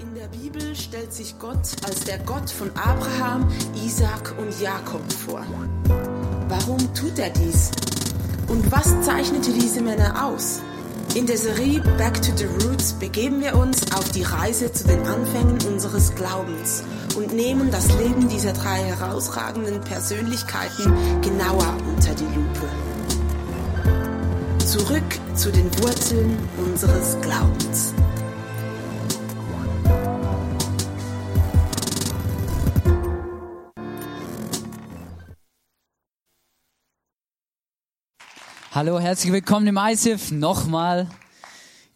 In der Bibel stellt sich Gott als der Gott von Abraham, Isaac und Jakob vor. Warum tut er dies? Und was zeichnete diese Männer aus? In der Serie Back to the Roots begeben wir uns auf die Reise zu den Anfängen unseres Glaubens und nehmen das Leben dieser drei herausragenden Persönlichkeiten genauer unter die Lupe. Zurück zu den Wurzeln unseres Glaubens. Hallo, herzlich willkommen im ISIF. Nochmal.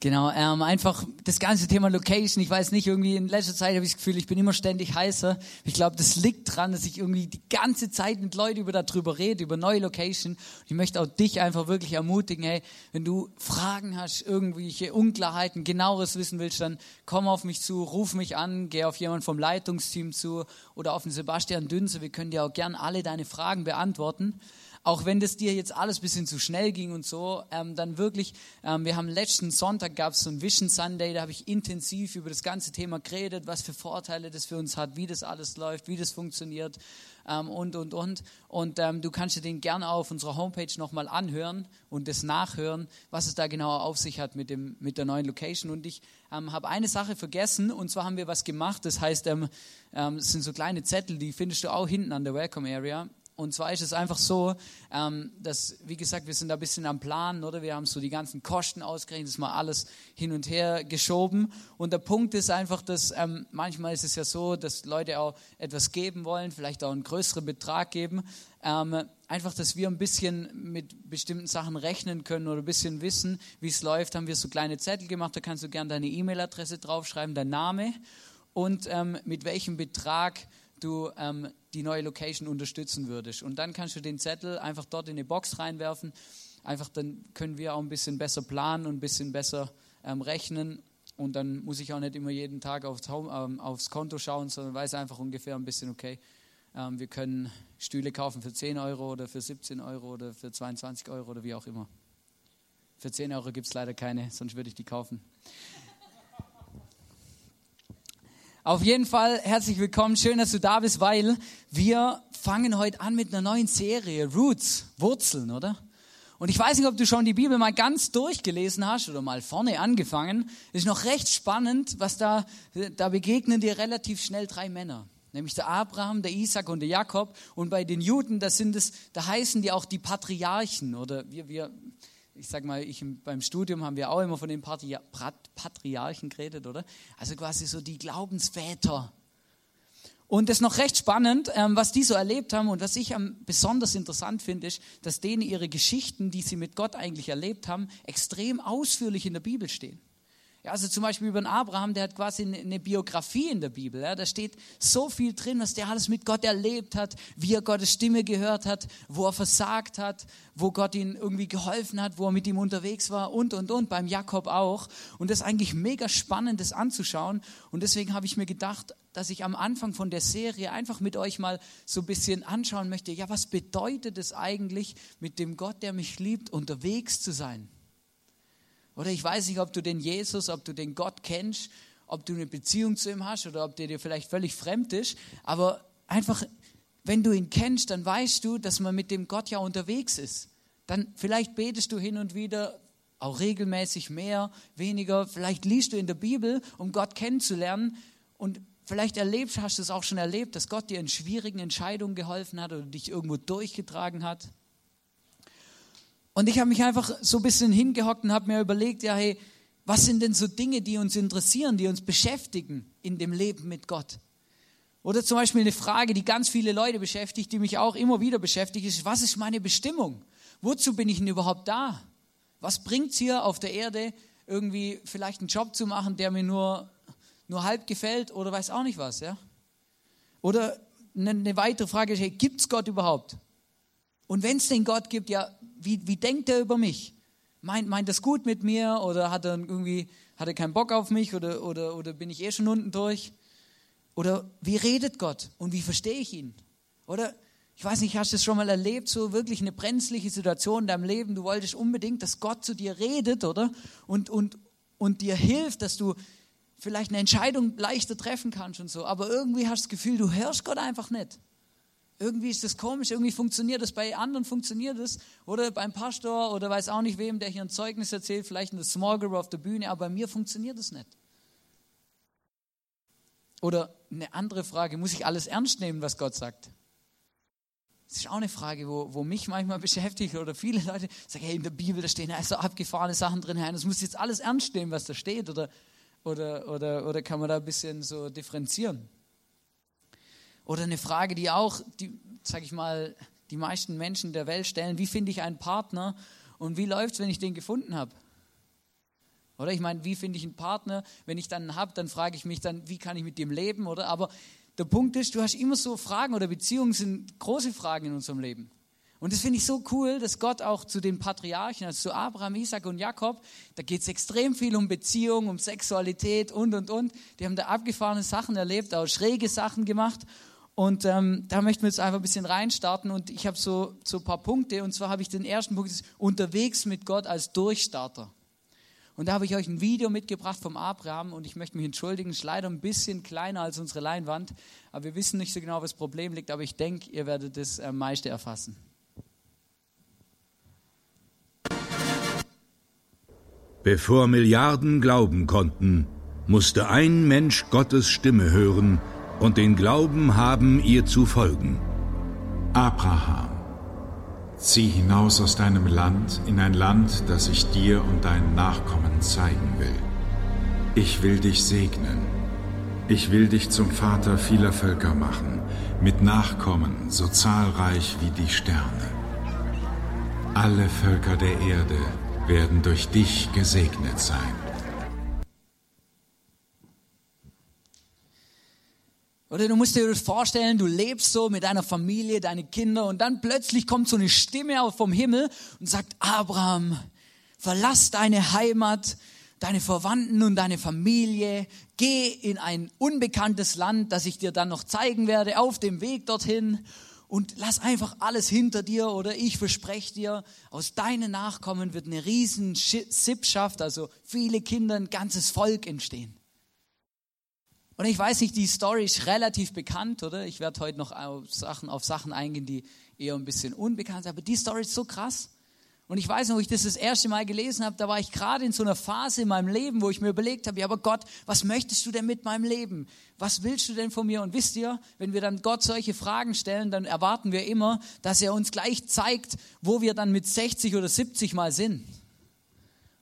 Genau, ähm, einfach das ganze Thema Location. Ich weiß nicht, irgendwie in letzter Zeit habe ich das Gefühl, ich bin immer ständig heißer. Ich glaube, das liegt dran, dass ich irgendwie die ganze Zeit mit Leuten über darüber rede, über neue Location. Und ich möchte auch dich einfach wirklich ermutigen, hey, wenn du Fragen hast, irgendwelche Unklarheiten, genaueres wissen willst, dann komm auf mich zu, ruf mich an, geh auf jemanden vom Leitungsteam zu oder auf den Sebastian Dünse. Wir können dir auch gern alle deine Fragen beantworten auch wenn das dir jetzt alles bisschen zu schnell ging und so, ähm, dann wirklich, ähm, wir haben letzten Sonntag gab es so ein Vision Sunday, da habe ich intensiv über das ganze Thema geredet, was für Vorteile das für uns hat, wie das alles läuft, wie das funktioniert ähm, und, und, und. Und ähm, du kannst dir den gerne auf unserer Homepage nochmal anhören und das nachhören, was es da genauer auf sich hat mit, dem, mit der neuen Location. Und ich ähm, habe eine Sache vergessen, und zwar haben wir was gemacht, das heißt, ähm, es sind so kleine Zettel, die findest du auch hinten an der Welcome Area. Und zwar ist es einfach so, ähm, dass, wie gesagt, wir sind da ein bisschen am Plan, oder? Wir haben so die ganzen Kosten ausgerechnet, das mal alles hin und her geschoben. Und der Punkt ist einfach, dass ähm, manchmal ist es ja so, dass Leute auch etwas geben wollen, vielleicht auch einen größeren Betrag geben. Ähm, einfach, dass wir ein bisschen mit bestimmten Sachen rechnen können oder ein bisschen wissen, wie es läuft, haben wir so kleine Zettel gemacht. Da kannst du gerne deine E-Mail-Adresse draufschreiben, dein Name und ähm, mit welchem Betrag du ähm, die neue Location unterstützen würdest. Und dann kannst du den Zettel einfach dort in eine Box reinwerfen. Einfach dann können wir auch ein bisschen besser planen und ein bisschen besser ähm, rechnen. Und dann muss ich auch nicht immer jeden Tag aufs, Home, ähm, aufs Konto schauen, sondern weiß einfach ungefähr ein bisschen, okay, ähm, wir können Stühle kaufen für 10 Euro oder für 17 Euro oder für 22 Euro oder wie auch immer. Für 10 Euro gibt es leider keine, sonst würde ich die kaufen. Auf jeden Fall herzlich willkommen. Schön, dass du da bist, weil wir fangen heute an mit einer neuen Serie, Roots, Wurzeln, oder? Und ich weiß nicht, ob du schon die Bibel mal ganz durchgelesen hast oder mal vorne angefangen. Ist noch recht spannend, was da, da begegnen dir relativ schnell drei Männer. Nämlich der Abraham, der Isaac und der Jakob. Und bei den Juden, das sind es, da heißen die auch die Patriarchen oder wir, wir, ich sag mal, ich beim Studium haben wir auch immer von den Patriarchen geredet, oder? Also quasi so die Glaubensväter. Und das ist noch recht spannend, ähm, was die so erlebt haben und was ich besonders interessant finde, ist, dass denen ihre Geschichten, die sie mit Gott eigentlich erlebt haben, extrem ausführlich in der Bibel stehen. Ja, also zum Beispiel über den Abraham, der hat quasi eine Biografie in der Bibel. Ja, da steht so viel drin, was der alles mit Gott erlebt hat, wie er Gottes Stimme gehört hat, wo er versagt hat, wo Gott ihm irgendwie geholfen hat, wo er mit ihm unterwegs war und, und, und, beim Jakob auch. Und das ist eigentlich mega spannend, das anzuschauen. Und deswegen habe ich mir gedacht, dass ich am Anfang von der Serie einfach mit euch mal so ein bisschen anschauen möchte, ja, was bedeutet es eigentlich, mit dem Gott, der mich liebt, unterwegs zu sein? Oder ich weiß nicht, ob du den Jesus, ob du den Gott kennst, ob du eine Beziehung zu ihm hast oder ob der dir vielleicht völlig fremd ist. Aber einfach, wenn du ihn kennst, dann weißt du, dass man mit dem Gott ja unterwegs ist. Dann vielleicht betest du hin und wieder auch regelmäßig mehr, weniger. Vielleicht liest du in der Bibel, um Gott kennenzulernen. Und vielleicht erlebst, hast du es auch schon erlebt, dass Gott dir in schwierigen Entscheidungen geholfen hat oder dich irgendwo durchgetragen hat. Und ich habe mich einfach so ein bisschen hingehockt und habe mir überlegt, ja, hey, was sind denn so Dinge, die uns interessieren, die uns beschäftigen in dem Leben mit Gott? Oder zum Beispiel eine Frage, die ganz viele Leute beschäftigt, die mich auch immer wieder beschäftigt, ist, was ist meine Bestimmung? Wozu bin ich denn überhaupt da? Was bringt es hier auf der Erde, irgendwie vielleicht einen Job zu machen, der mir nur, nur halb gefällt oder weiß auch nicht was, ja? Oder eine, eine weitere Frage ist, hey, gibt es Gott überhaupt? Und wenn es den Gott gibt, ja, wie, wie denkt er über mich? Meint, meint das gut mit mir oder hat er irgendwie hat er keinen Bock auf mich oder, oder, oder bin ich eh schon unten durch? Oder wie redet Gott und wie verstehe ich ihn? Oder ich weiß nicht, hast du es schon mal erlebt, so wirklich eine brenzliche Situation in deinem Leben, du wolltest unbedingt, dass Gott zu dir redet, oder? Und, und, und dir hilft, dass du vielleicht eine Entscheidung leichter treffen kannst und so, aber irgendwie hast du das Gefühl, du hörst Gott einfach nicht. Irgendwie ist das komisch, irgendwie funktioniert das, bei anderen funktioniert das, oder beim Pastor oder weiß auch nicht wem, der hier ein Zeugnis erzählt, vielleicht in der Small Group auf der Bühne, aber bei mir funktioniert das nicht. Oder eine andere Frage, muss ich alles ernst nehmen, was Gott sagt? Das ist auch eine Frage, wo, wo mich manchmal beschäftigt oder viele Leute sagen, hey, in der Bibel, da stehen ja so abgefahrene Sachen drin, das muss jetzt alles ernst nehmen, was da steht, oder, oder, oder, oder kann man da ein bisschen so differenzieren? Oder eine Frage, die auch, die, sag ich mal, die meisten Menschen der Welt stellen, wie finde ich einen Partner und wie läuft es, wenn ich den gefunden habe? Oder ich meine, wie finde ich einen Partner? Wenn ich dann einen habe, dann frage ich mich dann, wie kann ich mit dem leben, oder? Aber der Punkt ist, du hast immer so Fragen oder Beziehungen sind große Fragen in unserem Leben. Und das finde ich so cool, dass Gott auch zu den Patriarchen, also zu Abraham, Isaac und Jakob, da geht es extrem viel um Beziehung, um Sexualität und, und, und. Die haben da abgefahrene Sachen erlebt, auch schräge Sachen gemacht. Und ähm, da möchten wir jetzt einfach ein bisschen reinstarten und ich habe so, so ein paar Punkte und zwar habe ich den ersten Punkt, ist unterwegs mit Gott als Durchstarter. Und da habe ich euch ein Video mitgebracht vom Abraham und ich möchte mich entschuldigen, es ist leider ein bisschen kleiner als unsere Leinwand, aber wir wissen nicht so genau, was das Problem liegt, aber ich denke, ihr werdet das am meiste erfassen. Bevor Milliarden glauben konnten, musste ein Mensch Gottes Stimme hören, und den Glauben haben, ihr zu folgen. Abraham, zieh hinaus aus deinem Land in ein Land, das ich dir und deinen Nachkommen zeigen will. Ich will dich segnen. Ich will dich zum Vater vieler Völker machen, mit Nachkommen so zahlreich wie die Sterne. Alle Völker der Erde werden durch dich gesegnet sein. Oder du musst dir vorstellen, du lebst so mit deiner Familie, deine Kinder und dann plötzlich kommt so eine Stimme vom Himmel und sagt, Abraham, verlass deine Heimat, deine Verwandten und deine Familie, geh in ein unbekanntes Land, das ich dir dann noch zeigen werde, auf dem Weg dorthin und lass einfach alles hinter dir oder ich verspreche dir, aus deinen Nachkommen wird eine riesen Sippschaft, also viele Kinder, ein ganzes Volk entstehen. Und ich weiß nicht, die Story ist relativ bekannt, oder? Ich werde heute noch auf Sachen, auf Sachen eingehen, die eher ein bisschen unbekannt sind. Aber die Story ist so krass. Und ich weiß noch, wo ich das das erste Mal gelesen habe, da war ich gerade in so einer Phase in meinem Leben, wo ich mir überlegt habe, ja, aber Gott, was möchtest du denn mit meinem Leben? Was willst du denn von mir? Und wisst ihr, wenn wir dann Gott solche Fragen stellen, dann erwarten wir immer, dass er uns gleich zeigt, wo wir dann mit 60 oder 70 mal sind.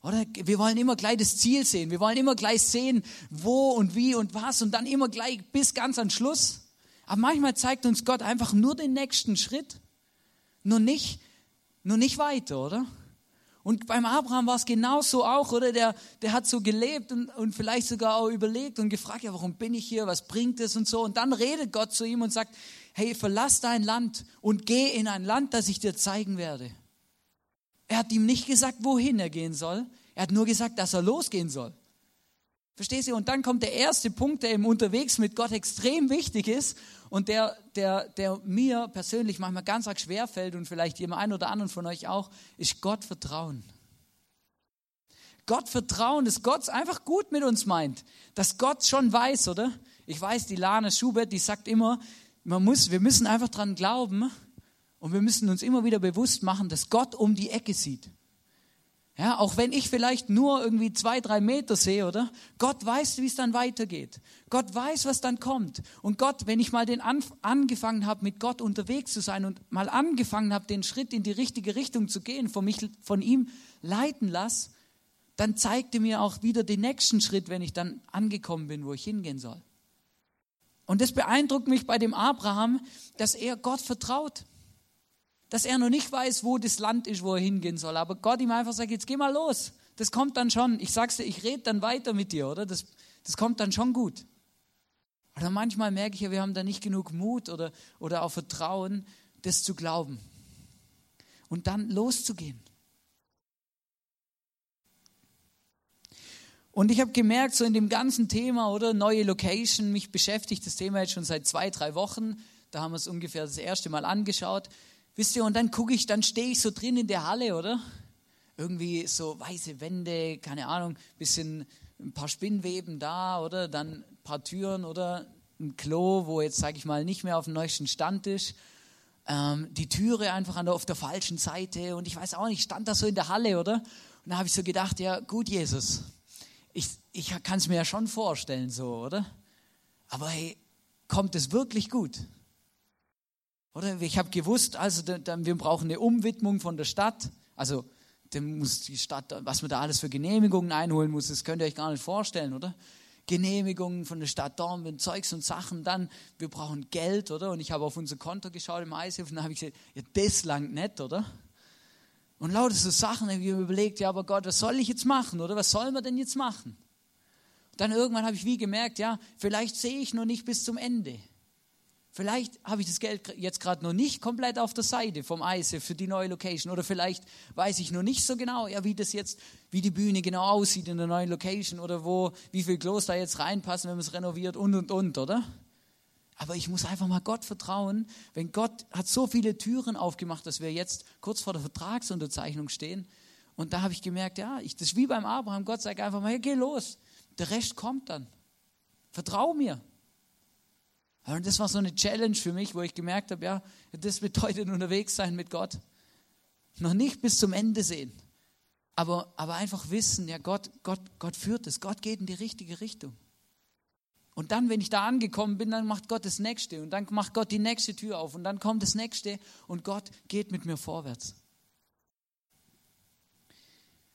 Oder wir wollen immer gleich das Ziel sehen. Wir wollen immer gleich sehen, wo und wie und was und dann immer gleich bis ganz am Schluss. Aber manchmal zeigt uns Gott einfach nur den nächsten Schritt, nur nicht, nur nicht weiter, oder? Und beim Abraham war es genauso auch, oder? Der, der hat so gelebt und, und vielleicht sogar auch überlegt und gefragt, ja, warum bin ich hier? Was bringt es und so? Und dann redet Gott zu ihm und sagt, hey, verlass dein Land und geh in ein Land, das ich dir zeigen werde. Er hat ihm nicht gesagt, wohin er gehen soll. Er hat nur gesagt, dass er losgehen soll. Verstehst du? Und dann kommt der erste Punkt, der im Unterwegs mit Gott extrem wichtig ist und der, der, der mir persönlich manchmal ganz arg schwer fällt und vielleicht jedem einen oder anderen von euch auch, ist Gott vertrauen. Gott vertrauen, dass Gott einfach gut mit uns meint, dass Gott schon weiß, oder? Ich weiß, die Lana Schubert, die sagt immer, man muss, wir müssen einfach dran glauben, und wir müssen uns immer wieder bewusst machen, dass Gott um die Ecke sieht. Ja, auch wenn ich vielleicht nur irgendwie zwei, drei Meter sehe, oder? Gott weiß, wie es dann weitergeht. Gott weiß, was dann kommt. Und Gott, wenn ich mal den Anf angefangen habe, mit Gott unterwegs zu sein und mal angefangen habe, den Schritt in die richtige Richtung zu gehen, von, mich, von ihm leiten lasse, dann zeigt er mir auch wieder den nächsten Schritt, wenn ich dann angekommen bin, wo ich hingehen soll. Und das beeindruckt mich bei dem Abraham, dass er Gott vertraut dass er noch nicht weiß, wo das Land ist, wo er hingehen soll. Aber Gott ihm einfach sagt, jetzt geh mal los. Das kommt dann schon. Ich sag's dir, ich rede dann weiter mit dir, oder? Das, das kommt dann schon gut. Oder manchmal merke ich ja, wir haben da nicht genug Mut oder, oder auch Vertrauen, das zu glauben. Und dann loszugehen. Und ich habe gemerkt, so in dem ganzen Thema, oder neue Location, mich beschäftigt das Thema jetzt schon seit zwei, drei Wochen. Da haben wir es ungefähr das erste Mal angeschaut. Wisst ihr, und dann gucke ich, dann stehe ich so drin in der Halle, oder? Irgendwie so weiße Wände, keine Ahnung, bisschen ein paar Spinnweben da, oder? Dann ein paar Türen oder ein Klo, wo jetzt, sage ich mal, nicht mehr auf dem neuesten Stand ist. Ähm, die Türe einfach an der, auf der falschen Seite und ich weiß auch nicht, stand da so in der Halle, oder? Und da habe ich so gedacht, ja gut, Jesus, ich, ich kann es mir ja schon vorstellen so, oder? Aber hey, kommt es wirklich gut? Oder ich habe gewusst, also wir brauchen eine Umwidmung von der Stadt. Also dann muss die Stadt, was man da alles für Genehmigungen einholen muss, das könnt ihr euch gar nicht vorstellen, oder? Genehmigungen von der Stadt Dornbirn, Zeugs und Sachen, dann, wir brauchen Geld, oder? Und ich habe auf unser Konto geschaut im Eishof und da habe ich gesagt, ja, das langt nicht, oder? Und lauter so Sachen, habe ich mir überlegt, ja, aber Gott, was soll ich jetzt machen, oder? Was sollen wir denn jetzt machen? Und dann irgendwann habe ich wie gemerkt, ja, vielleicht sehe ich noch nicht bis zum Ende. Vielleicht habe ich das Geld jetzt gerade noch nicht komplett auf der Seite vom Eise für die neue Location oder vielleicht weiß ich noch nicht so genau, ja, wie das jetzt, wie die Bühne genau aussieht in der neuen Location oder wo, wie viel Klos da jetzt reinpassen, wenn man es renoviert und und und, oder? Aber ich muss einfach mal Gott vertrauen, wenn Gott hat so viele Türen aufgemacht, dass wir jetzt kurz vor der Vertragsunterzeichnung stehen. Und da habe ich gemerkt, ja, ich, das ist wie beim Abraham. Gott sagt einfach mal, ja, geh los. Der Rest kommt dann. Vertrau mir. Und das war so eine Challenge für mich, wo ich gemerkt habe, ja, das bedeutet unterwegs sein mit Gott. Noch nicht bis zum Ende sehen, aber, aber einfach wissen, ja, Gott, Gott, Gott führt es, Gott geht in die richtige Richtung. Und dann, wenn ich da angekommen bin, dann macht Gott das Nächste und dann macht Gott die nächste Tür auf und dann kommt das Nächste und Gott geht mit mir vorwärts.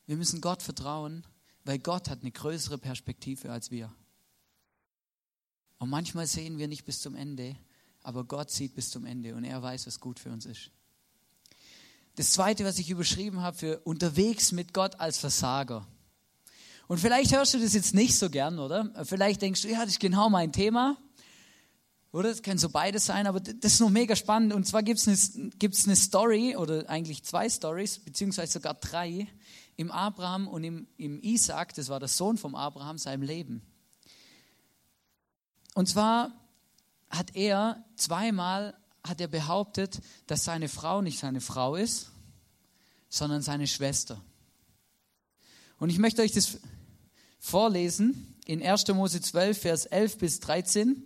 Wir müssen Gott vertrauen, weil Gott hat eine größere Perspektive als wir. Und manchmal sehen wir nicht bis zum Ende, aber Gott sieht bis zum Ende und er weiß, was gut für uns ist. Das zweite, was ich überschrieben habe, für unterwegs mit Gott als Versager. Und vielleicht hörst du das jetzt nicht so gern, oder? Vielleicht denkst du, ja, das ist genau mein Thema. Oder? Das kann so beides sein, aber das ist noch mega spannend. Und zwar gibt es eine, eine Story, oder eigentlich zwei Stories, beziehungsweise sogar drei, im Abraham und im, im Isaac, das war der Sohn vom Abraham, seinem Leben. Und zwar hat er zweimal hat er behauptet, dass seine Frau nicht seine Frau ist, sondern seine Schwester. Und ich möchte euch das vorlesen in 1. Mose 12, Vers 11 bis 13.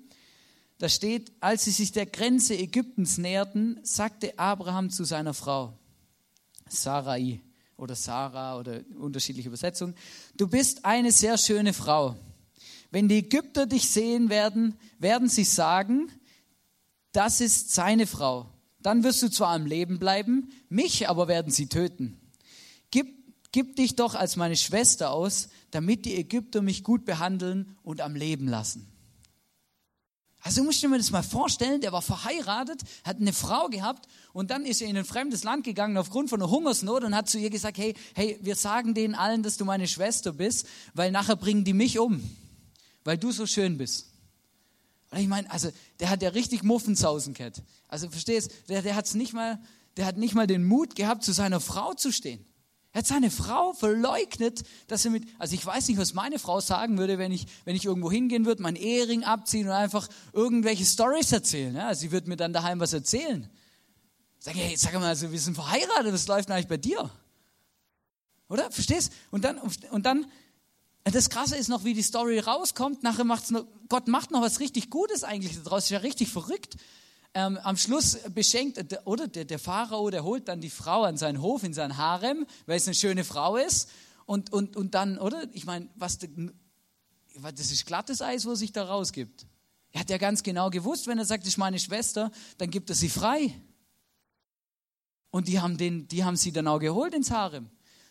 Da steht, als sie sich der Grenze Ägyptens näherten, sagte Abraham zu seiner Frau, Sarai oder Sarah oder unterschiedliche Übersetzungen, du bist eine sehr schöne Frau. Wenn die Ägypter dich sehen werden, werden sie sagen, das ist seine Frau. Dann wirst du zwar am Leben bleiben, mich aber werden sie töten. Gib, gib dich doch als meine Schwester aus, damit die Ägypter mich gut behandeln und am Leben lassen. Also musst du dir das mal vorstellen, der war verheiratet, hat eine Frau gehabt und dann ist er in ein fremdes Land gegangen aufgrund von einer Hungersnot und hat zu ihr gesagt, hey, hey, wir sagen denen allen, dass du meine Schwester bist, weil nachher bringen die mich um weil du so schön bist. Und ich meine, also der hat ja richtig Muffensausen gehabt. Also verstehst, der, der hat's nicht mal, der hat nicht mal den Mut gehabt, zu seiner Frau zu stehen. Er hat seine Frau verleugnet, dass er mit, also ich weiß nicht, was meine Frau sagen würde, wenn ich, wenn ich irgendwo hingehen würde, meinen Ehering abziehen und einfach irgendwelche Stories erzählen. Ja, sie würde mir dann daheim was erzählen. Sag, hey, sag mal, also wir sind verheiratet, was läuft denn eigentlich bei dir? Oder? Verstehst? Und dann, und dann das Krasse ist noch, wie die Story rauskommt. Nachher macht's noch, Gott macht noch was richtig Gutes eigentlich daraus. Ist ja richtig verrückt. Ähm, am Schluss beschenkt, oder der, der Pharao, der holt dann die Frau an seinen Hof, in sein Harem, weil es eine schöne Frau ist. Und, und, und dann, oder? Ich meine, was, das ist glattes Eis, wo sich da rausgibt. Er hat ja ganz genau gewusst, wenn er sagt, das ist meine Schwester, dann gibt er sie frei. Und die haben, den, die haben sie dann auch geholt ins Harem.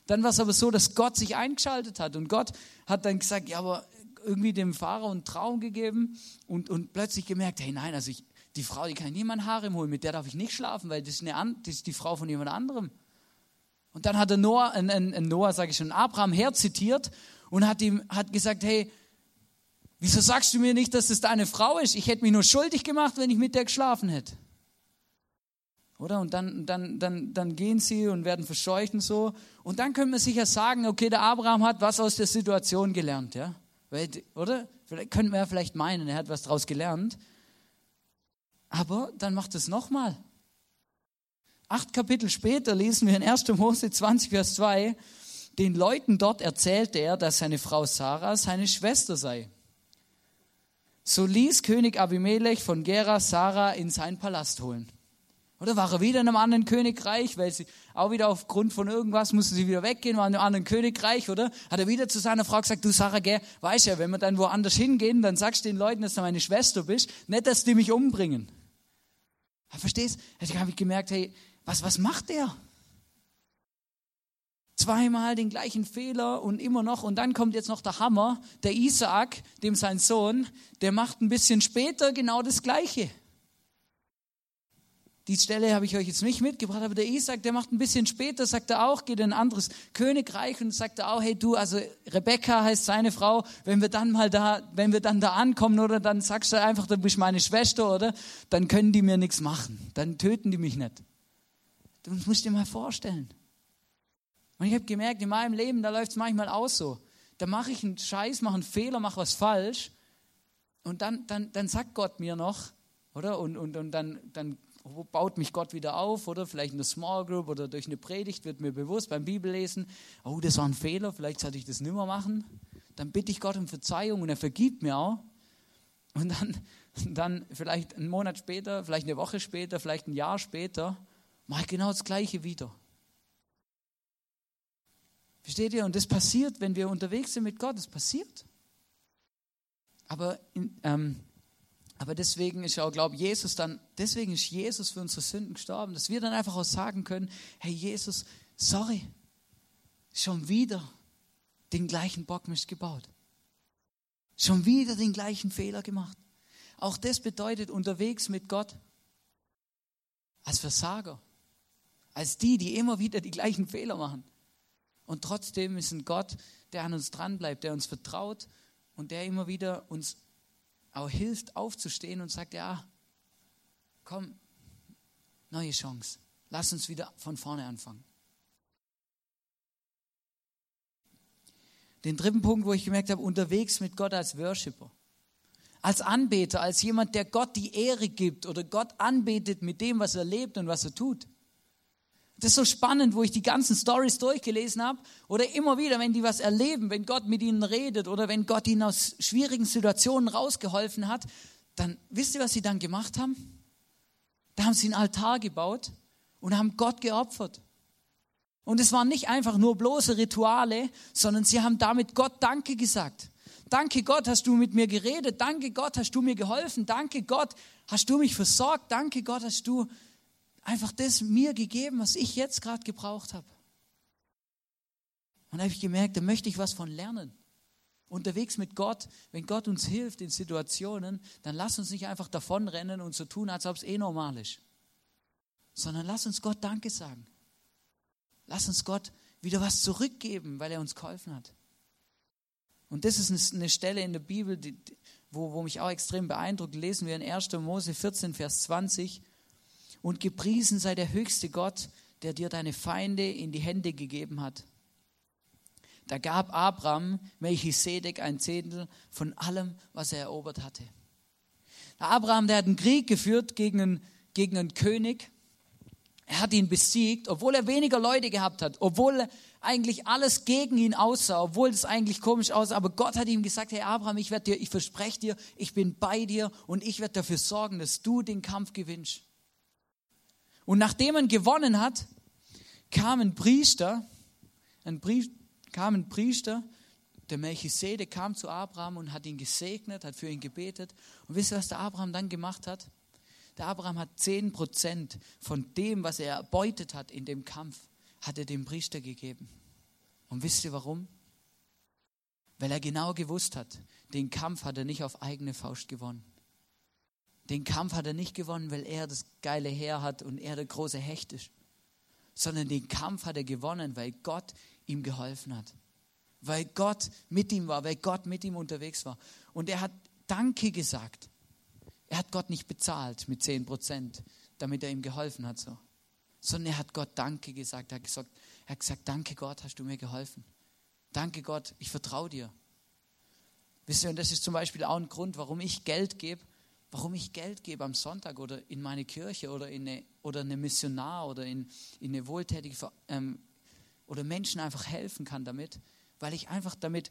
Dann war es aber so, dass Gott sich eingeschaltet hat und Gott hat dann gesagt, ja, aber irgendwie dem Pharao einen Traum gegeben und, und plötzlich gemerkt, hey, nein, also ich, die Frau, die kann niemand Haare holen, mit der darf ich nicht schlafen, weil das ist, eine, das ist die Frau von jemand anderem. Und dann hat er Noah, ein, ein Noah, sage ich schon, Abraham herzitiert und hat ihm hat gesagt, hey, wieso sagst du mir nicht, dass es deine Frau ist? Ich hätte mich nur schuldig gemacht, wenn ich mit der geschlafen hätte. Oder? Und dann, dann, dann, dann gehen sie und werden verscheucht und so. Und dann können wir sicher sagen, okay, der Abraham hat was aus der Situation gelernt, ja? Oder? Vielleicht könnten wir ja vielleicht meinen, er hat was daraus gelernt. Aber dann macht es nochmal. Acht Kapitel später lesen wir in 1. Mose 20, Vers 2, Den Leuten dort erzählte er, dass seine Frau Sarah seine Schwester sei. So ließ König Abimelech von Gera Sarah in seinen Palast holen. Oder war er wieder in einem anderen Königreich, weil sie auch wieder aufgrund von irgendwas mussten sie wieder weggehen, war in einem anderen Königreich, oder? Hat er wieder zu seiner Frau gesagt, du Sarah, gell, weißt ja, wenn wir dann woanders hingehen, dann sagst du den Leuten, dass du meine Schwester bist, nicht, dass die mich umbringen. Verstehst? Ich habe gemerkt, hey, was, was macht der? Zweimal den gleichen Fehler und immer noch. Und dann kommt jetzt noch der Hammer. Der Isaak, dem sein Sohn, der macht ein bisschen später genau das Gleiche. Die Stelle habe ich euch jetzt nicht mitgebracht, aber der Isaac, der macht ein bisschen später, sagt er auch, geht in ein anderes Königreich und sagt er auch, hey du, also Rebecca heißt seine Frau, wenn wir dann mal da, wenn wir dann da ankommen oder dann sagst du einfach, du bist meine Schwester oder, dann können die mir nichts machen, dann töten die mich nicht. Das musst du dir mal vorstellen. Und ich habe gemerkt, in meinem Leben, da läuft es manchmal aus so. Da mache ich einen Scheiß, mache einen Fehler, mache was falsch und dann, dann, dann sagt Gott mir noch, oder? Und, und, und dann, dann baut mich Gott wieder auf, oder vielleicht in der Small Group oder durch eine Predigt wird mir bewusst beim Bibellesen, oh, das war ein Fehler, vielleicht sollte ich das nimmer machen. Dann bitte ich Gott um Verzeihung und er vergibt mir auch. Und dann, dann vielleicht einen Monat später, vielleicht eine Woche später, vielleicht ein Jahr später, mache ich genau das Gleiche wieder. Versteht ihr? Und das passiert, wenn wir unterwegs sind mit Gott, das passiert. Aber in, ähm, aber deswegen ist auch, glaube Jesus dann, deswegen ist Jesus für unsere Sünden gestorben, dass wir dann einfach auch sagen können, hey Jesus, sorry, schon wieder den gleichen Bockmist gebaut. Schon wieder den gleichen Fehler gemacht. Auch das bedeutet unterwegs mit Gott als Versager, als die, die immer wieder die gleichen Fehler machen. Und trotzdem ist ein Gott, der an uns dranbleibt, der uns vertraut und der immer wieder uns auch hilft, aufzustehen und sagt, ja, komm, neue Chance. Lass uns wieder von vorne anfangen. Den dritten Punkt, wo ich gemerkt habe, unterwegs mit Gott als Worshipper, als Anbeter, als jemand, der Gott die Ehre gibt oder Gott anbetet mit dem, was er lebt und was er tut. Das ist so spannend, wo ich die ganzen Stories durchgelesen habe oder immer wieder, wenn die was erleben, wenn Gott mit ihnen redet oder wenn Gott ihnen aus schwierigen Situationen rausgeholfen hat, dann wisst ihr, was sie dann gemacht haben? Da haben sie einen Altar gebaut und haben Gott geopfert. Und es waren nicht einfach nur bloße Rituale, sondern sie haben damit Gott Danke gesagt. Danke Gott, hast du mit mir geredet. Danke Gott, hast du mir geholfen. Danke Gott, hast du mich versorgt. Danke Gott, hast du einfach das mir gegeben, was ich jetzt gerade gebraucht habe. Und da habe ich gemerkt, da möchte ich was von lernen. Unterwegs mit Gott, wenn Gott uns hilft in Situationen, dann lass uns nicht einfach davonrennen und so tun, als ob es eh normal ist. Sondern lass uns Gott Danke sagen. Lass uns Gott wieder was zurückgeben, weil er uns geholfen hat. Und das ist eine Stelle in der Bibel, die, wo, wo mich auch extrem beeindruckt. Lesen wir in 1. Mose 14, Vers 20. Und gepriesen sei der höchste Gott, der dir deine Feinde in die Hände gegeben hat. Da gab Abraham Melchisedek ein Zehntel von allem, was er erobert hatte. Abraham, der hat einen Krieg geführt gegen einen, gegen einen König. Er hat ihn besiegt, obwohl er weniger Leute gehabt hat, obwohl eigentlich alles gegen ihn aussah, obwohl es eigentlich komisch aussah. Aber Gott hat ihm gesagt, hey Abraham, ich werde dir, ich verspreche dir, ich bin bei dir und ich werde dafür sorgen, dass du den Kampf gewinnst. Und nachdem er gewonnen hat, kam ein Priester, ein Priester, kam ein Priester, der Melchisedek kam zu Abraham und hat ihn gesegnet, hat für ihn gebetet. Und wisst ihr, was der Abraham dann gemacht hat? Der Abraham hat 10% von dem, was er erbeutet hat in dem Kampf, hat er dem Priester gegeben. Und wisst ihr warum? Weil er genau gewusst hat, den Kampf hat er nicht auf eigene Faust gewonnen. Den Kampf hat er nicht gewonnen, weil er das geile Heer hat und er der große Hecht ist, sondern den Kampf hat er gewonnen, weil Gott ihm geholfen hat. Weil Gott mit ihm war, weil Gott mit ihm unterwegs war. Und er hat Danke gesagt. Er hat Gott nicht bezahlt mit 10 Prozent, damit er ihm geholfen hat, so. sondern er hat Gott Danke gesagt. Er hat gesagt, er hat gesagt Danke Gott, hast du mir geholfen. Danke Gott, ich vertraue dir. Wisst ihr, und das ist zum Beispiel auch ein Grund, warum ich Geld gebe warum ich Geld gebe am Sonntag oder in meine Kirche oder in eine, oder eine Missionar oder in, in eine wohltätige ähm, oder Menschen einfach helfen kann damit, weil ich einfach damit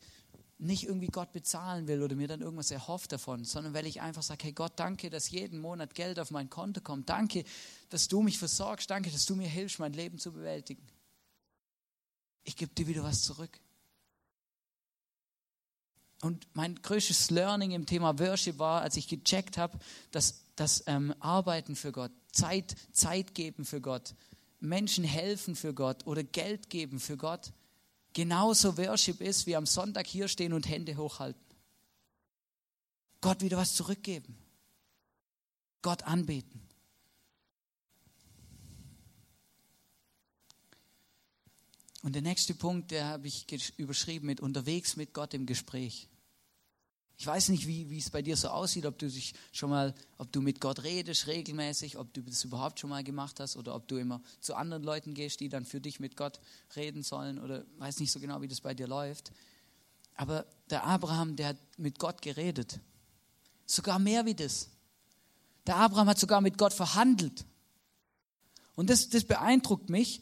nicht irgendwie Gott bezahlen will oder mir dann irgendwas erhofft davon, sondern weil ich einfach sage, hey Gott, danke, dass jeden Monat Geld auf mein Konto kommt. Danke, dass du mich versorgst. Danke, dass du mir hilfst, mein Leben zu bewältigen. Ich gebe dir wieder was zurück. Und mein größtes Learning im Thema Worship war, als ich gecheckt habe, dass das ähm, Arbeiten für Gott, Zeit, Zeit geben für Gott, Menschen helfen für Gott oder Geld geben für Gott, genauso Worship ist, wie am Sonntag hier stehen und Hände hochhalten. Gott wieder was zurückgeben. Gott anbeten. Und der nächste Punkt, der habe ich überschrieben mit unterwegs mit Gott im Gespräch. Ich weiß nicht, wie, wie es bei dir so aussieht, ob du dich schon mal, ob du mit Gott redest regelmäßig, ob du das überhaupt schon mal gemacht hast oder ob du immer zu anderen Leuten gehst, die dann für dich mit Gott reden sollen oder weiß nicht so genau, wie das bei dir läuft. Aber der Abraham, der hat mit Gott geredet. Sogar mehr wie das. Der Abraham hat sogar mit Gott verhandelt. Und das, das beeindruckt mich,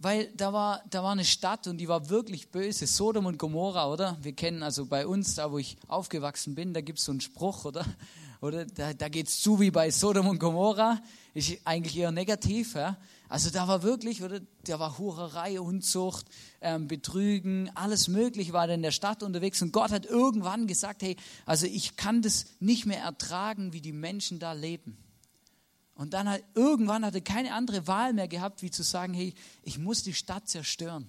weil da war, da war eine Stadt und die war wirklich böse, Sodom und Gomorra, oder? Wir kennen also bei uns, da wo ich aufgewachsen bin, da gibt es so einen Spruch, oder? Oder da, da geht es zu wie bei Sodom und Gomorra, ist eigentlich eher negativ. Ja? Also da war wirklich, oder? Da war Hurerei, Unzucht, ähm, Betrügen, alles Mögliche war da in der Stadt unterwegs. Und Gott hat irgendwann gesagt, hey, also ich kann das nicht mehr ertragen, wie die Menschen da leben. Und dann hat, irgendwann hatte keine andere Wahl mehr gehabt, wie zu sagen, hey, ich muss die Stadt zerstören.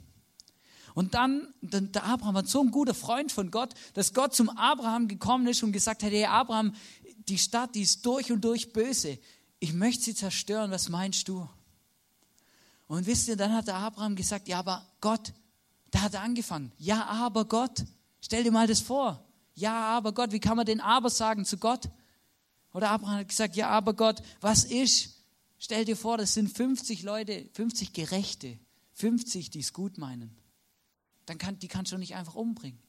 Und dann, der Abraham war so ein guter Freund von Gott, dass Gott zum Abraham gekommen ist und gesagt hat, hey Abraham, die Stadt, die ist durch und durch böse. Ich möchte sie zerstören, was meinst du? Und wisst ihr, dann hat der Abraham gesagt, ja, aber Gott, da hat er angefangen. Ja, aber Gott, stell dir mal das vor. Ja, aber Gott, wie kann man den aber sagen zu Gott? Oder Abraham hat gesagt, ja, aber Gott, was ist? Stell dir vor, das sind 50 Leute, 50 Gerechte, 50, die es gut meinen. Dann kann, die kannst du nicht einfach umbringen.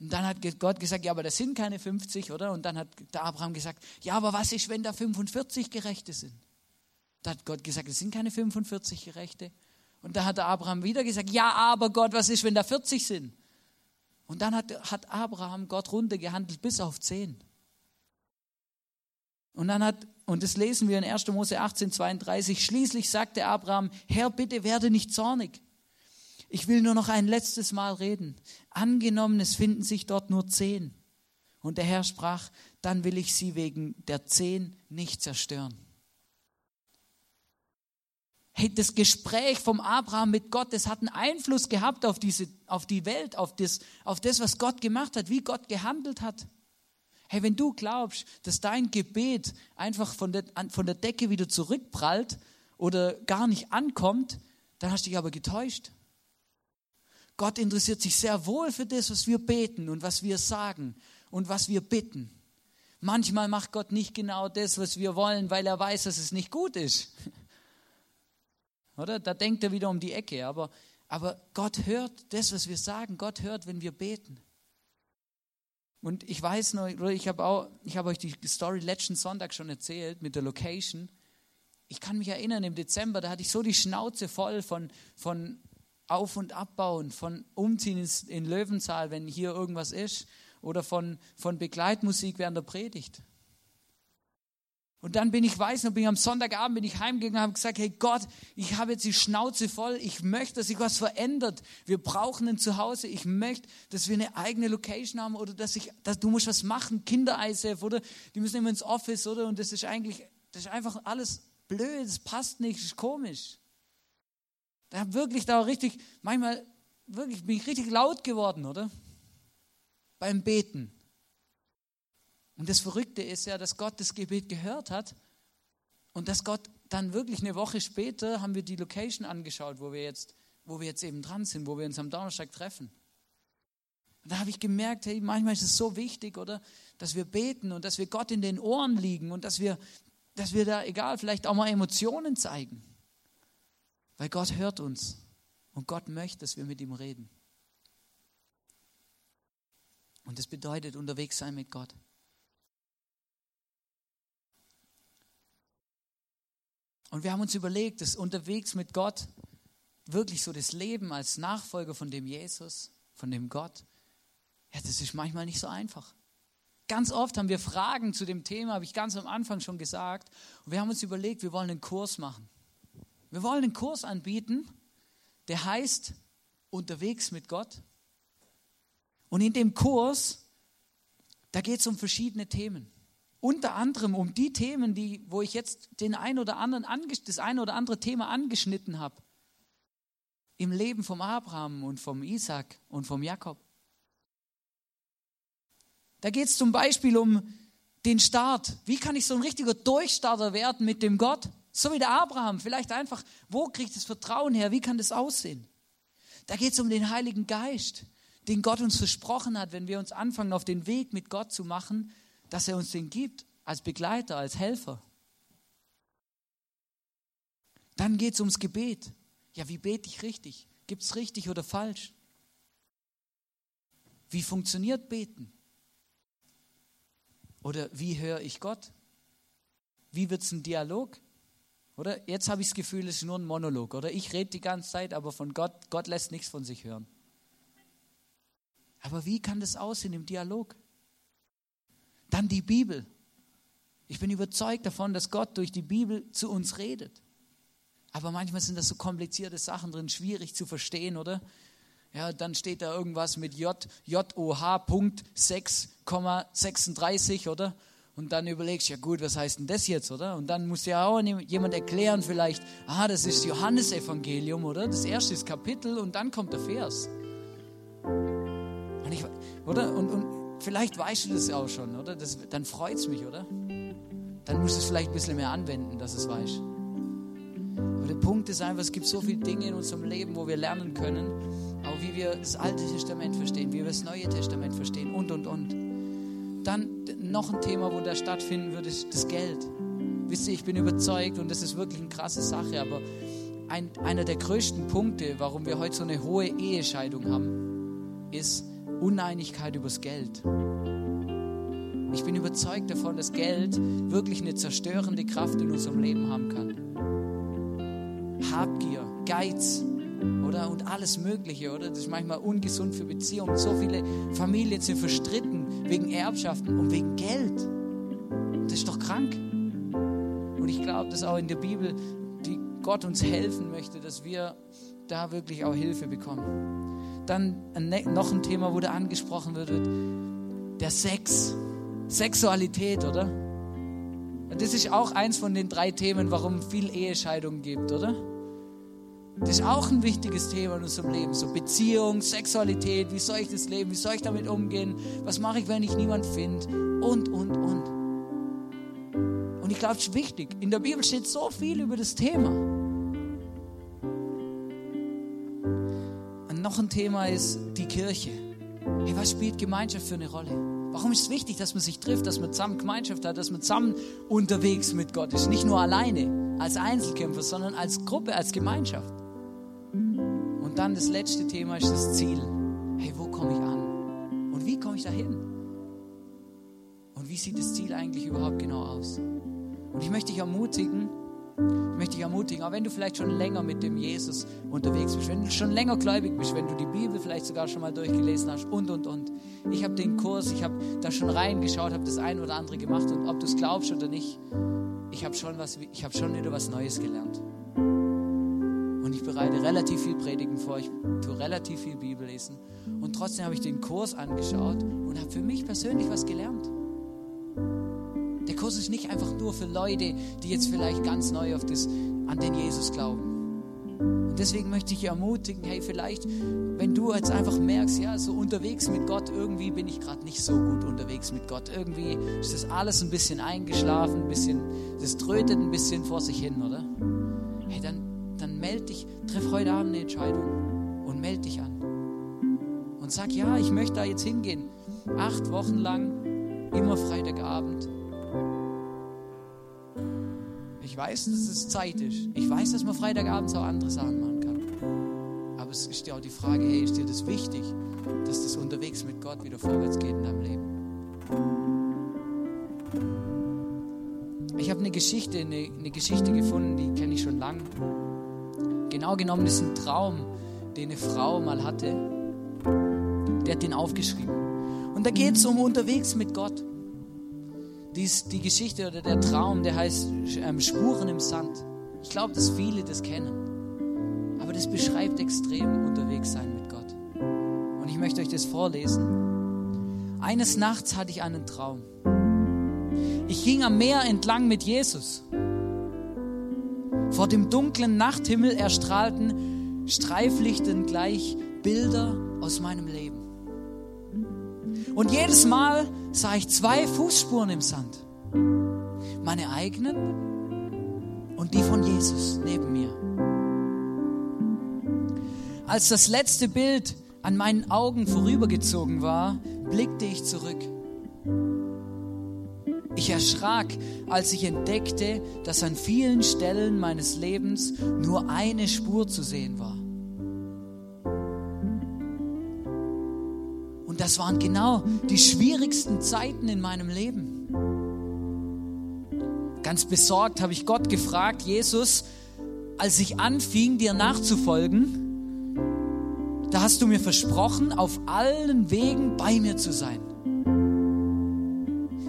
Und dann hat Gott gesagt, ja, aber das sind keine 50, oder? Und dann hat der Abraham gesagt, ja, aber was ist, wenn da 45 Gerechte sind? Da hat Gott gesagt, es sind keine 45 Gerechte. Und da hat der Abraham wieder gesagt, ja, aber Gott, was ist, wenn da 40 sind? Und dann hat, hat Abraham Gott runtergehandelt bis auf 10. Und dann hat, und das lesen wir in 1. Mose 18, 32, schließlich sagte Abraham, Herr, bitte werde nicht zornig. Ich will nur noch ein letztes Mal reden. Angenommen, es finden sich dort nur zehn. Und der Herr sprach, dann will ich sie wegen der zehn nicht zerstören. Hey, das Gespräch vom Abraham mit Gott, das hat einen Einfluss gehabt auf, diese, auf die Welt, auf das, auf das, was Gott gemacht hat, wie Gott gehandelt hat. Hey, wenn du glaubst, dass dein Gebet einfach von der, von der Decke wieder zurückprallt oder gar nicht ankommt, dann hast du dich aber getäuscht. Gott interessiert sich sehr wohl für das, was wir beten und was wir sagen und was wir bitten. Manchmal macht Gott nicht genau das, was wir wollen, weil er weiß, dass es nicht gut ist. Oder? Da denkt er wieder um die Ecke. Aber, aber Gott hört das, was wir sagen. Gott hört, wenn wir beten. Und ich weiß noch, ich habe auch, euch die Story letzten Sonntag schon erzählt mit der Location. Ich kann mich erinnern, im Dezember, da hatte ich so die Schnauze voll von, von Auf- und Abbauen, von Umziehen in Löwenzahl, wenn hier irgendwas ist, oder von, von Begleitmusik während der Predigt. Und dann bin ich, weiß noch, bin am Sonntagabend bin ich heimgegangen und habe gesagt, hey Gott, ich habe jetzt die Schnauze voll, ich möchte, dass sich was verändert. Wir brauchen ein Zuhause, ich möchte, dass wir eine eigene Location haben oder dass ich, dass du musst was machen, Kinder-ISF, oder? Die müssen immer ins Office, oder? Und das ist eigentlich, das ist einfach alles blöd, das passt nicht, das ist komisch. Da wirklich, da richtig, manchmal, wirklich, bin ich richtig laut geworden, oder? Beim Beten. Und das Verrückte ist ja, dass Gott das Gebet gehört hat und dass Gott dann wirklich eine Woche später haben wir die Location angeschaut, wo wir jetzt, wo wir jetzt eben dran sind, wo wir uns am Donnerstag treffen. Und da habe ich gemerkt, hey, manchmal ist es so wichtig, oder, dass wir beten und dass wir Gott in den Ohren liegen und dass wir, dass wir da, egal, vielleicht auch mal Emotionen zeigen. Weil Gott hört uns und Gott möchte, dass wir mit ihm reden. Und das bedeutet unterwegs sein mit Gott. Und wir haben uns überlegt, dass unterwegs mit Gott wirklich so das Leben als Nachfolger von dem Jesus, von dem Gott, ja, das ist manchmal nicht so einfach. Ganz oft haben wir Fragen zu dem Thema, habe ich ganz am Anfang schon gesagt. Und wir haben uns überlegt, wir wollen einen Kurs machen. Wir wollen einen Kurs anbieten, der heißt Unterwegs mit Gott. Und in dem Kurs, da geht es um verschiedene Themen. Unter anderem um die Themen, die, wo ich jetzt den ein oder anderen, das ein oder andere Thema angeschnitten habe. Im Leben vom Abraham und vom Isaac und vom Jakob. Da geht es zum Beispiel um den Start. Wie kann ich so ein richtiger Durchstarter werden mit dem Gott? So wie der Abraham. Vielleicht einfach, wo kriege ich das Vertrauen her? Wie kann das aussehen? Da geht es um den Heiligen Geist, den Gott uns versprochen hat, wenn wir uns anfangen, auf den Weg mit Gott zu machen, dass er uns den gibt als Begleiter, als Helfer. Dann geht es ums Gebet. Ja, wie bete ich richtig? Gibt es richtig oder falsch? Wie funktioniert Beten? Oder wie höre ich Gott? Wie wird es ein Dialog? Oder jetzt habe ich das Gefühl, es ist nur ein Monolog. Oder ich rede die ganze Zeit, aber von Gott, Gott lässt nichts von sich hören. Aber wie kann das aussehen im Dialog? Dann die Bibel. Ich bin überzeugt davon, dass Gott durch die Bibel zu uns redet. Aber manchmal sind das so komplizierte Sachen drin, schwierig zu verstehen, oder? Ja, dann steht da irgendwas mit J, JOH.6,36, oder? Und dann überlegst du, ja gut, was heißt denn das jetzt, oder? Und dann muss ja auch jemand erklären vielleicht, ah, das ist Johannesevangelium, oder? Das erste ist Kapitel und dann kommt der Vers. Und ich, oder? Und, und vielleicht weißt du das auch schon, oder? Das, dann freut es mich, oder? Dann musst du es vielleicht ein bisschen mehr anwenden, dass es weißt. Aber der Punkt ist einfach, es gibt so viele Dinge in unserem Leben, wo wir lernen können, auch wie wir das Alte Testament verstehen, wie wir das Neue Testament verstehen und, und, und. Dann noch ein Thema, wo da stattfinden wird, ist das Geld. Wisst ihr, ich bin überzeugt und das ist wirklich eine krasse Sache, aber ein, einer der größten Punkte, warum wir heute so eine hohe Ehescheidung haben, ist Uneinigkeit übers Geld. Ich bin überzeugt davon, dass Geld wirklich eine zerstörende Kraft in unserem Leben haben kann. Habgier, Geiz, oder? Und alles Mögliche, oder? Das ist manchmal ungesund für Beziehungen. So viele Familien sind verstritten wegen Erbschaften und wegen Geld. Das ist doch krank. Und ich glaube, dass auch in der Bibel die Gott uns helfen möchte, dass wir da wirklich auch Hilfe bekommen. Dann ne-, noch ein Thema, wo da angesprochen wird, der Sex, Sexualität, oder? Das ist auch eins von den drei Themen, warum viel Ehescheidungen gibt, oder? Das ist auch ein wichtiges Thema in unserem Leben. So Beziehung, Sexualität, wie soll ich das leben, wie soll ich damit umgehen, was mache ich, wenn ich niemanden finde und, und, und. Und ich glaube, es ist wichtig. In der Bibel steht so viel über das Thema. Noch ein Thema ist die Kirche. Hey, was spielt Gemeinschaft für eine Rolle? Warum ist es wichtig, dass man sich trifft, dass man zusammen Gemeinschaft hat, dass man zusammen unterwegs mit Gott ist? Nicht nur alleine als Einzelkämpfer, sondern als Gruppe, als Gemeinschaft. Und dann das letzte Thema ist das Ziel. Hey, wo komme ich an? Und wie komme ich dahin? Und wie sieht das Ziel eigentlich überhaupt genau aus? Und ich möchte dich ermutigen, ich möchte dich ermutigen, auch wenn du vielleicht schon länger mit dem Jesus unterwegs bist, wenn du schon länger gläubig bist, wenn du die Bibel vielleicht sogar schon mal durchgelesen hast und, und, und. Ich habe den Kurs, ich habe da schon reingeschaut, habe das ein oder andere gemacht und ob du es glaubst oder nicht, ich habe schon, schon wieder was Neues gelernt ich bereite relativ viel Predigen vor, ich tue relativ viel Bibel lesen. Und trotzdem habe ich den Kurs angeschaut und habe für mich persönlich was gelernt. Der Kurs ist nicht einfach nur für Leute, die jetzt vielleicht ganz neu auf das, an den Jesus glauben. Und deswegen möchte ich ermutigen, hey, vielleicht, wenn du jetzt einfach merkst, ja, so unterwegs mit Gott, irgendwie bin ich gerade nicht so gut unterwegs mit Gott. Irgendwie ist das alles ein bisschen eingeschlafen, ein bisschen, das trötet ein bisschen vor sich hin, oder? Hey, dann meld dich, treff heute Abend eine Entscheidung und meld dich an. Und sag, ja, ich möchte da jetzt hingehen. Acht Wochen lang, immer Freitagabend. Ich weiß, dass es Zeit ist. Ich weiß, dass man Freitagabends auch andere Sachen machen kann. Aber es ist ja auch die Frage, hey, ist dir das wichtig, dass das unterwegs mit Gott wieder vorwärts geht in deinem Leben? Ich habe eine Geschichte, eine, eine Geschichte gefunden, die kenne ich schon lange Genau genommen ist ein Traum, den eine Frau mal hatte. Der hat den aufgeschrieben. Und da geht es um unterwegs mit Gott. Dies, die Geschichte oder der Traum, der heißt ähm, Spuren im Sand. Ich glaube, dass viele das kennen. Aber das beschreibt extrem unterwegs sein mit Gott. Und ich möchte euch das vorlesen. Eines Nachts hatte ich einen Traum. Ich ging am Meer entlang mit Jesus. Vor dem dunklen Nachthimmel erstrahlten Streiflichten gleich Bilder aus meinem Leben. Und jedes Mal sah ich zwei Fußspuren im Sand. Meine eigenen und die von Jesus neben mir. Als das letzte Bild an meinen Augen vorübergezogen war, blickte ich zurück. Ich erschrak, als ich entdeckte, dass an vielen Stellen meines Lebens nur eine Spur zu sehen war. Das waren genau die schwierigsten Zeiten in meinem Leben. Ganz besorgt habe ich Gott gefragt, Jesus, als ich anfing, dir nachzufolgen, da hast du mir versprochen, auf allen Wegen bei mir zu sein.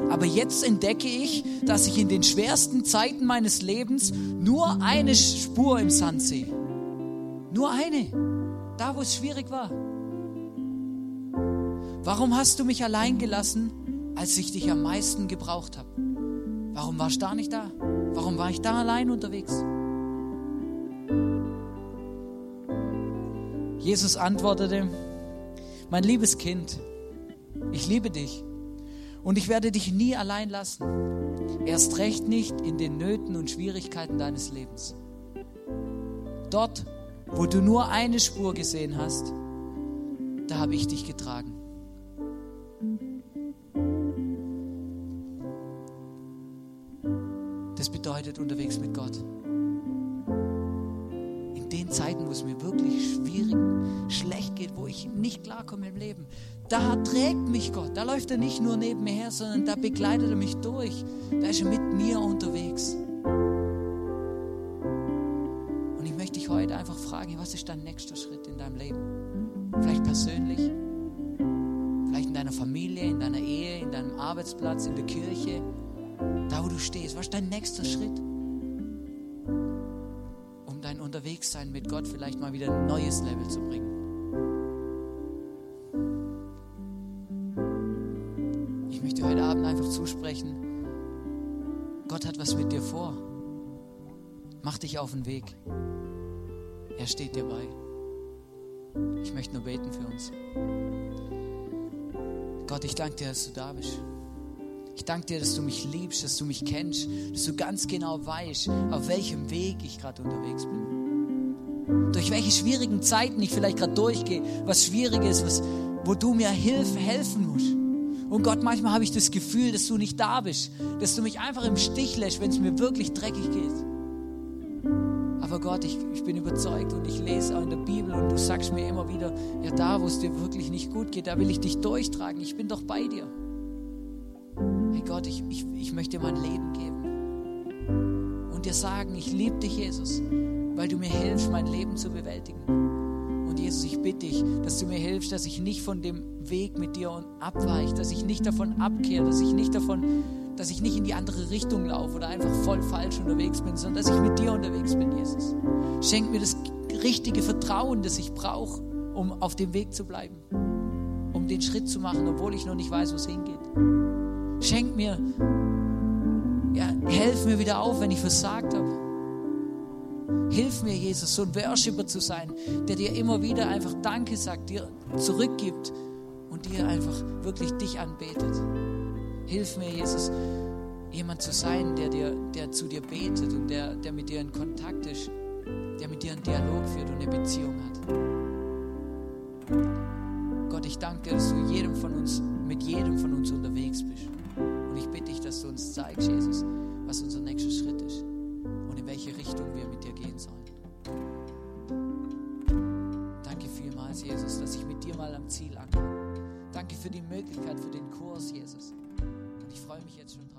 Aber jetzt entdecke ich, dass ich in den schwersten Zeiten meines Lebens nur eine Spur im Sand sehe. Nur eine. Da, wo es schwierig war. Warum hast du mich allein gelassen, als ich dich am meisten gebraucht habe? Warum warst du da nicht da? Warum war ich da allein unterwegs? Jesus antwortete, mein liebes Kind, ich liebe dich und ich werde dich nie allein lassen. Erst recht nicht in den Nöten und Schwierigkeiten deines Lebens. Dort, wo du nur eine Spur gesehen hast, da habe ich dich getragen. Das bedeutet unterwegs mit Gott. In den Zeiten, wo es mir wirklich schwierig, schlecht geht, wo ich nicht klarkomme im Leben, da trägt mich Gott. Da läuft er nicht nur neben mir her, sondern da begleitet er mich durch. Da ist er mit mir unterwegs. Und ich möchte dich heute einfach fragen, was ist dein nächster Schritt in deinem Leben? Vielleicht persönlich, vielleicht in deiner Familie, in deiner Ehe, in deinem Arbeitsplatz, in der Kirche da wo du stehst, was ist dein nächster Schritt? Um dein Unterwegssein mit Gott vielleicht mal wieder ein neues Level zu bringen. Ich möchte heute Abend einfach zusprechen, Gott hat was mit dir vor. Mach dich auf den Weg. Er steht dir bei. Ich möchte nur beten für uns. Gott, ich danke dir, dass du da bist. Ich danke dir, dass du mich liebst, dass du mich kennst, dass du ganz genau weißt, auf welchem Weg ich gerade unterwegs bin. Durch welche schwierigen Zeiten ich vielleicht gerade durchgehe, was schwierig ist, was, wo du mir hilf, helfen musst. Und Gott, manchmal habe ich das Gefühl, dass du nicht da bist, dass du mich einfach im Stich lässt, wenn es mir wirklich dreckig geht. Aber Gott, ich, ich bin überzeugt und ich lese auch in der Bibel und du sagst mir immer wieder, ja, da, wo es dir wirklich nicht gut geht, da will ich dich durchtragen. Ich bin doch bei dir. Gott, ich, ich, ich möchte dir mein Leben geben. Und dir sagen, ich liebe dich, Jesus, weil du mir hilfst, mein Leben zu bewältigen. Und Jesus, ich bitte dich, dass du mir hilfst, dass ich nicht von dem Weg mit dir abweiche, dass ich nicht davon abkehre, dass ich nicht davon, dass ich nicht in die andere Richtung laufe oder einfach voll falsch unterwegs bin, sondern dass ich mit dir unterwegs bin, Jesus. Schenk mir das richtige Vertrauen, das ich brauche, um auf dem Weg zu bleiben, um den Schritt zu machen, obwohl ich noch nicht weiß, wo es hingeht. Schenk mir, ja, helf mir wieder auf, wenn ich versagt habe. Hilf mir, Jesus, so ein Worshipper zu sein, der dir immer wieder einfach Danke sagt, dir zurückgibt und dir einfach wirklich dich anbetet. Hilf mir, Jesus, jemand zu sein, der, dir, der zu dir betet und der, der mit dir in Kontakt ist, der mit dir einen Dialog führt und eine Beziehung hat. Gott, ich danke, dass du jedem von uns, mit jedem von uns unterwegs bist. Und ich bitte dich, dass du uns zeigst, Jesus, was unser nächster Schritt ist und in welche Richtung wir mit dir gehen sollen. Danke vielmals, Jesus, dass ich mit dir mal am Ziel ankam. Danke für die Möglichkeit, für den Kurs, Jesus. Und ich freue mich jetzt schon.